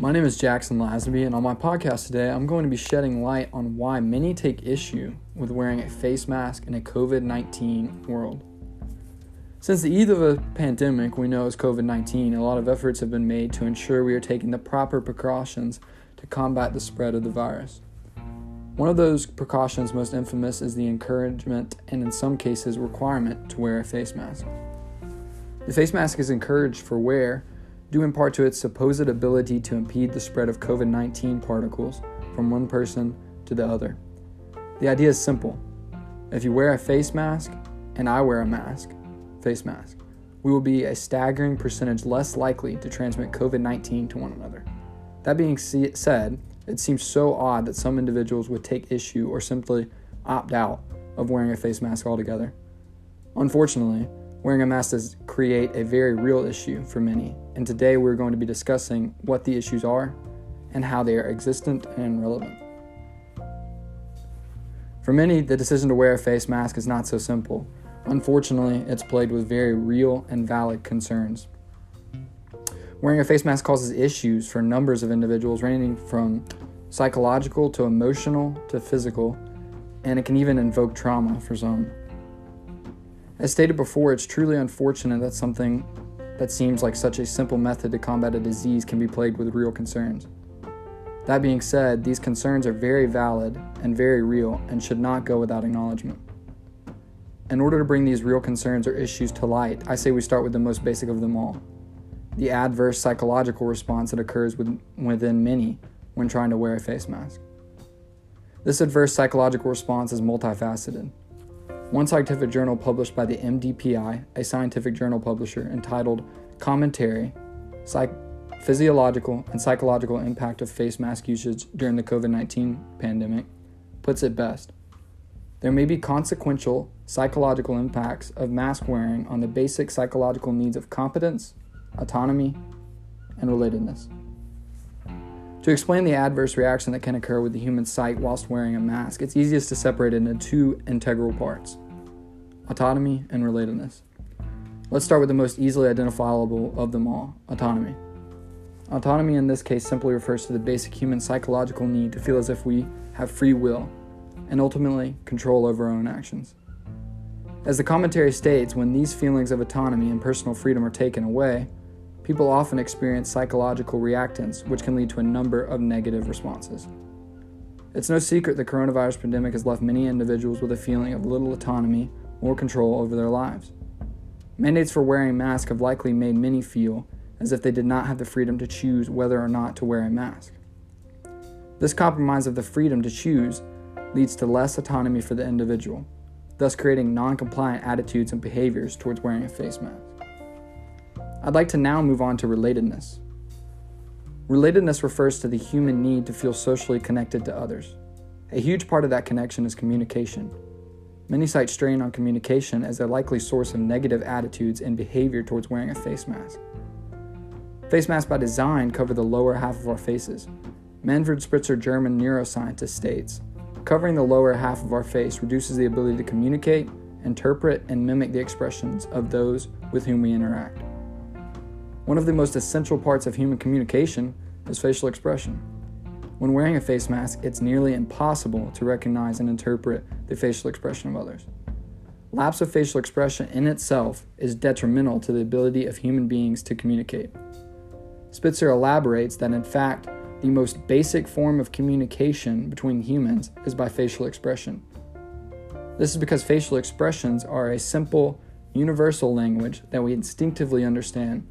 My name is Jackson Lasby, and on my podcast today, I'm going to be shedding light on why many take issue with wearing a face mask in a COVID 19 world. Since the eve of a pandemic we know as COVID 19, a lot of efforts have been made to ensure we are taking the proper precautions to combat the spread of the virus. One of those precautions most infamous is the encouragement and, in some cases, requirement to wear a face mask. The face mask is encouraged for wear due in part to its supposed ability to impede the spread of COVID 19 particles from one person to the other. The idea is simple. If you wear a face mask and I wear a mask, face mask, we will be a staggering percentage less likely to transmit COVID 19 to one another. That being said, it seems so odd that some individuals would take issue or simply opt out of wearing a face mask altogether. Unfortunately, wearing a mask does create a very real issue for many, and today we're going to be discussing what the issues are and how they are existent and relevant. For many, the decision to wear a face mask is not so simple. Unfortunately, it's plagued with very real and valid concerns. Wearing a face mask causes issues for numbers of individuals, ranging from psychological to emotional to physical, and it can even invoke trauma for some. As stated before, it's truly unfortunate that something that seems like such a simple method to combat a disease can be plagued with real concerns. That being said, these concerns are very valid and very real and should not go without acknowledgement. In order to bring these real concerns or issues to light, I say we start with the most basic of them all the adverse psychological response that occurs within many when trying to wear a face mask. This adverse psychological response is multifaceted. One scientific journal published by the MDPI, a scientific journal publisher, entitled Commentary Psych- Physiological and Psychological Impact of Face Mask Usage During the COVID 19 Pandemic, puts it best. There may be consequential psychological impacts of mask wearing on the basic psychological needs of competence, autonomy, and relatedness. To explain the adverse reaction that can occur with the human sight whilst wearing a mask, it's easiest to separate it into two integral parts autonomy and relatedness. Let's start with the most easily identifiable of them all autonomy. Autonomy in this case simply refers to the basic human psychological need to feel as if we have free will and ultimately control over our own actions. As the commentary states, when these feelings of autonomy and personal freedom are taken away, people often experience psychological reactance, which can lead to a number of negative responses. It's no secret the coronavirus pandemic has left many individuals with a feeling of little autonomy or control over their lives. Mandates for wearing masks have likely made many feel as if they did not have the freedom to choose whether or not to wear a mask. This compromise of the freedom to choose leads to less autonomy for the individual, thus creating non compliant attitudes and behaviors towards wearing a face mask. I'd like to now move on to relatedness. Relatedness refers to the human need to feel socially connected to others. A huge part of that connection is communication. Many cite strain on communication as a likely source of negative attitudes and behavior towards wearing a face mask. Face masks by design cover the lower half of our faces. Manfred Spitzer, German neuroscientist, states Covering the lower half of our face reduces the ability to communicate, interpret, and mimic the expressions of those with whom we interact. One of the most essential parts of human communication is facial expression. When wearing a face mask, it's nearly impossible to recognize and interpret the facial expression of others. Lapse of facial expression in itself is detrimental to the ability of human beings to communicate. Spitzer elaborates that, in fact, the most basic form of communication between humans is by facial expression. This is because facial expressions are a simple, universal language that we instinctively understand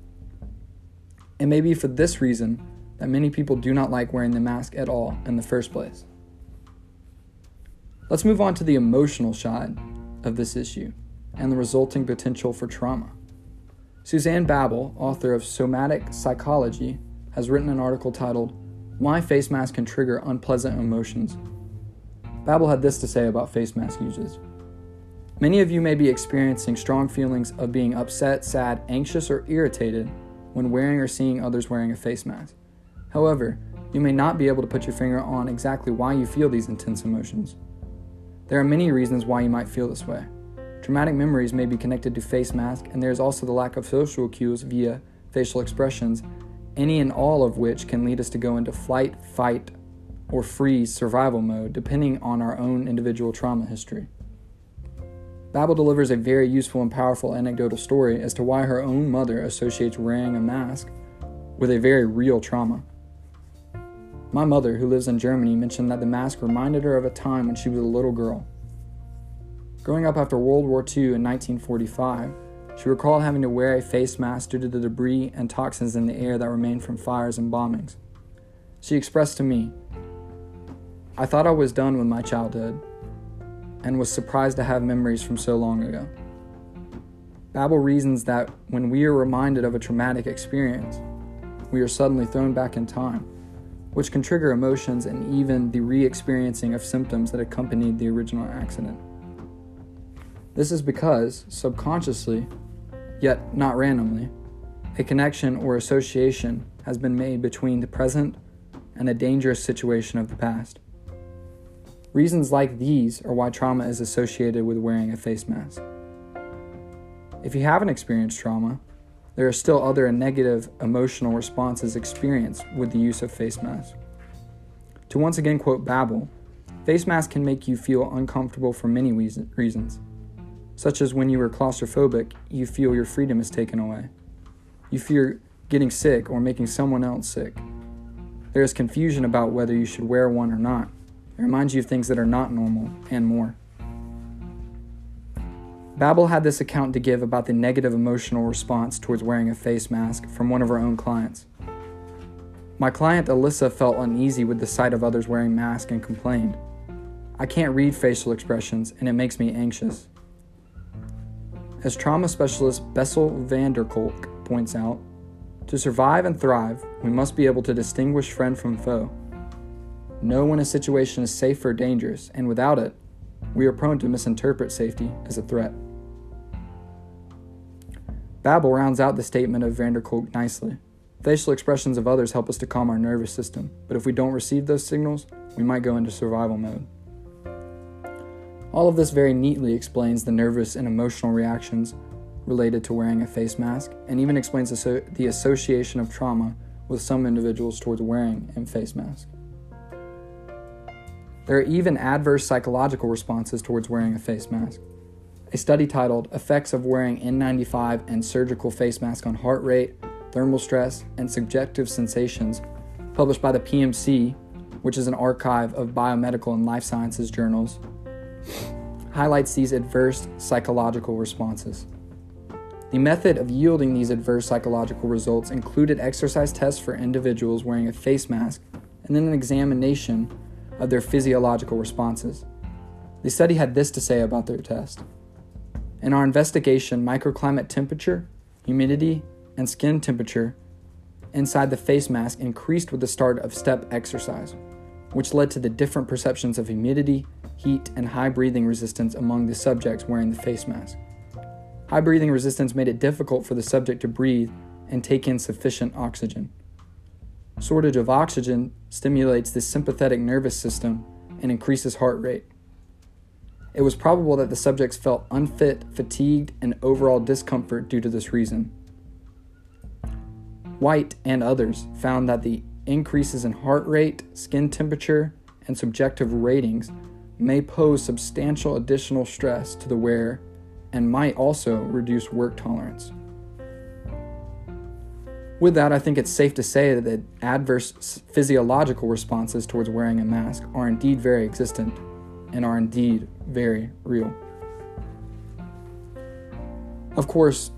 it may be for this reason that many people do not like wearing the mask at all in the first place. Let's move on to the emotional side of this issue and the resulting potential for trauma. Susanne Babbel, author of Somatic Psychology, has written an article titled Why Face Masks Can Trigger Unpleasant Emotions. Babbel had this to say about face mask usage. Many of you may be experiencing strong feelings of being upset, sad, anxious, or irritated when wearing or seeing others wearing a face mask. However, you may not be able to put your finger on exactly why you feel these intense emotions. There are many reasons why you might feel this way. Traumatic memories may be connected to face mask, and there is also the lack of social cues via facial expressions any and all of which can lead us to go into flight, fight, or freeze survival mode depending on our own individual trauma history. Babbel delivers a very useful and powerful anecdotal story as to why her own mother associates wearing a mask with a very real trauma. My mother, who lives in Germany, mentioned that the mask reminded her of a time when she was a little girl. Growing up after World War II in 1945, she recalled having to wear a face mask due to the debris and toxins in the air that remained from fires and bombings. She expressed to me, I thought I was done with my childhood and was surprised to have memories from so long ago. Babbel reasons that when we are reminded of a traumatic experience, we are suddenly thrown back in time which can trigger emotions and even the re experiencing of symptoms that accompanied the original accident. This is because, subconsciously, yet not randomly, a connection or association has been made between the present and a dangerous situation of the past. Reasons like these are why trauma is associated with wearing a face mask. If you haven't experienced trauma, there are still other negative emotional responses experienced with the use of face masks. To once again quote Babbel, face masks can make you feel uncomfortable for many reasons, such as when you are claustrophobic, you feel your freedom is taken away. You fear getting sick or making someone else sick. There is confusion about whether you should wear one or not. It reminds you of things that are not normal and more. Babbel had this account to give about the negative emotional response towards wearing a face mask from one of her own clients. My client Alyssa felt uneasy with the sight of others wearing masks and complained, I can't read facial expressions and it makes me anxious. As trauma specialist Bessel van der Kolk points out, to survive and thrive, we must be able to distinguish friend from foe. Know when a situation is safe or dangerous, and without it, we are prone to misinterpret safety as a threat. Babbel rounds out the statement of van der Kolk nicely. Facial expressions of others help us to calm our nervous system, but if we don't receive those signals, we might go into survival mode. All of this very neatly explains the nervous and emotional reactions related to wearing a face mask, and even explains the association of trauma with some individuals towards wearing a face mask. There are even adverse psychological responses towards wearing a face mask. A study titled Effects of Wearing N95 and Surgical Face Mask on Heart Rate, Thermal Stress, and Subjective Sensations, published by the PMC, which is an archive of biomedical and life sciences journals, highlights these adverse psychological responses. The method of yielding these adverse psychological results included exercise tests for individuals wearing a face mask and then an examination of their physiological responses. The study had this to say about their test. In our investigation, microclimate temperature, humidity, and skin temperature inside the face mask increased with the start of step exercise, which led to the different perceptions of humidity, heat, and high breathing resistance among the subjects wearing the face mask. High breathing resistance made it difficult for the subject to breathe and take in sufficient oxygen. Shortage of oxygen stimulates the sympathetic nervous system and increases heart rate. It was probable that the subjects felt unfit, fatigued, and overall discomfort due to this reason. White and others found that the increases in heart rate, skin temperature, and subjective ratings may pose substantial additional stress to the wearer and might also reduce work tolerance. With that, I think it's safe to say that adverse physiological responses towards wearing a mask are indeed very existent and are indeed very real. Of course,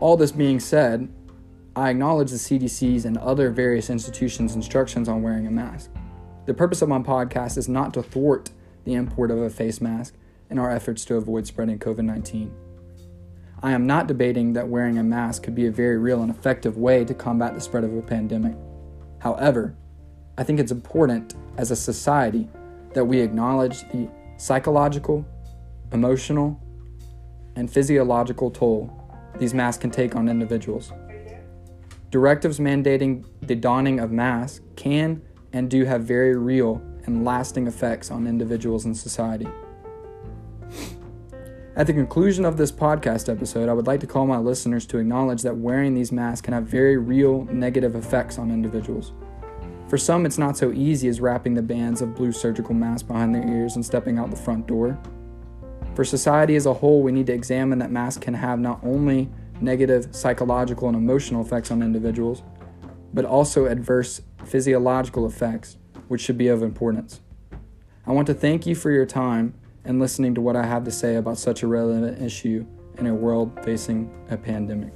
all this being said, I acknowledge the CDC's and other various institutions' instructions on wearing a mask. The purpose of my podcast is not to thwart the import of a face mask in our efforts to avoid spreading COVID 19. I am not debating that wearing a mask could be a very real and effective way to combat the spread of a pandemic. However, I think it's important as a society that we acknowledge the psychological, emotional, and physiological toll these masks can take on individuals. Directives mandating the donning of masks can and do have very real and lasting effects on individuals and society. At the conclusion of this podcast episode, I would like to call my listeners to acknowledge that wearing these masks can have very real negative effects on individuals. For some, it's not so easy as wrapping the bands of blue surgical masks behind their ears and stepping out the front door. For society as a whole, we need to examine that masks can have not only negative psychological and emotional effects on individuals, but also adverse physiological effects, which should be of importance. I want to thank you for your time and listening to what I have to say about such a relevant issue in a world facing a pandemic.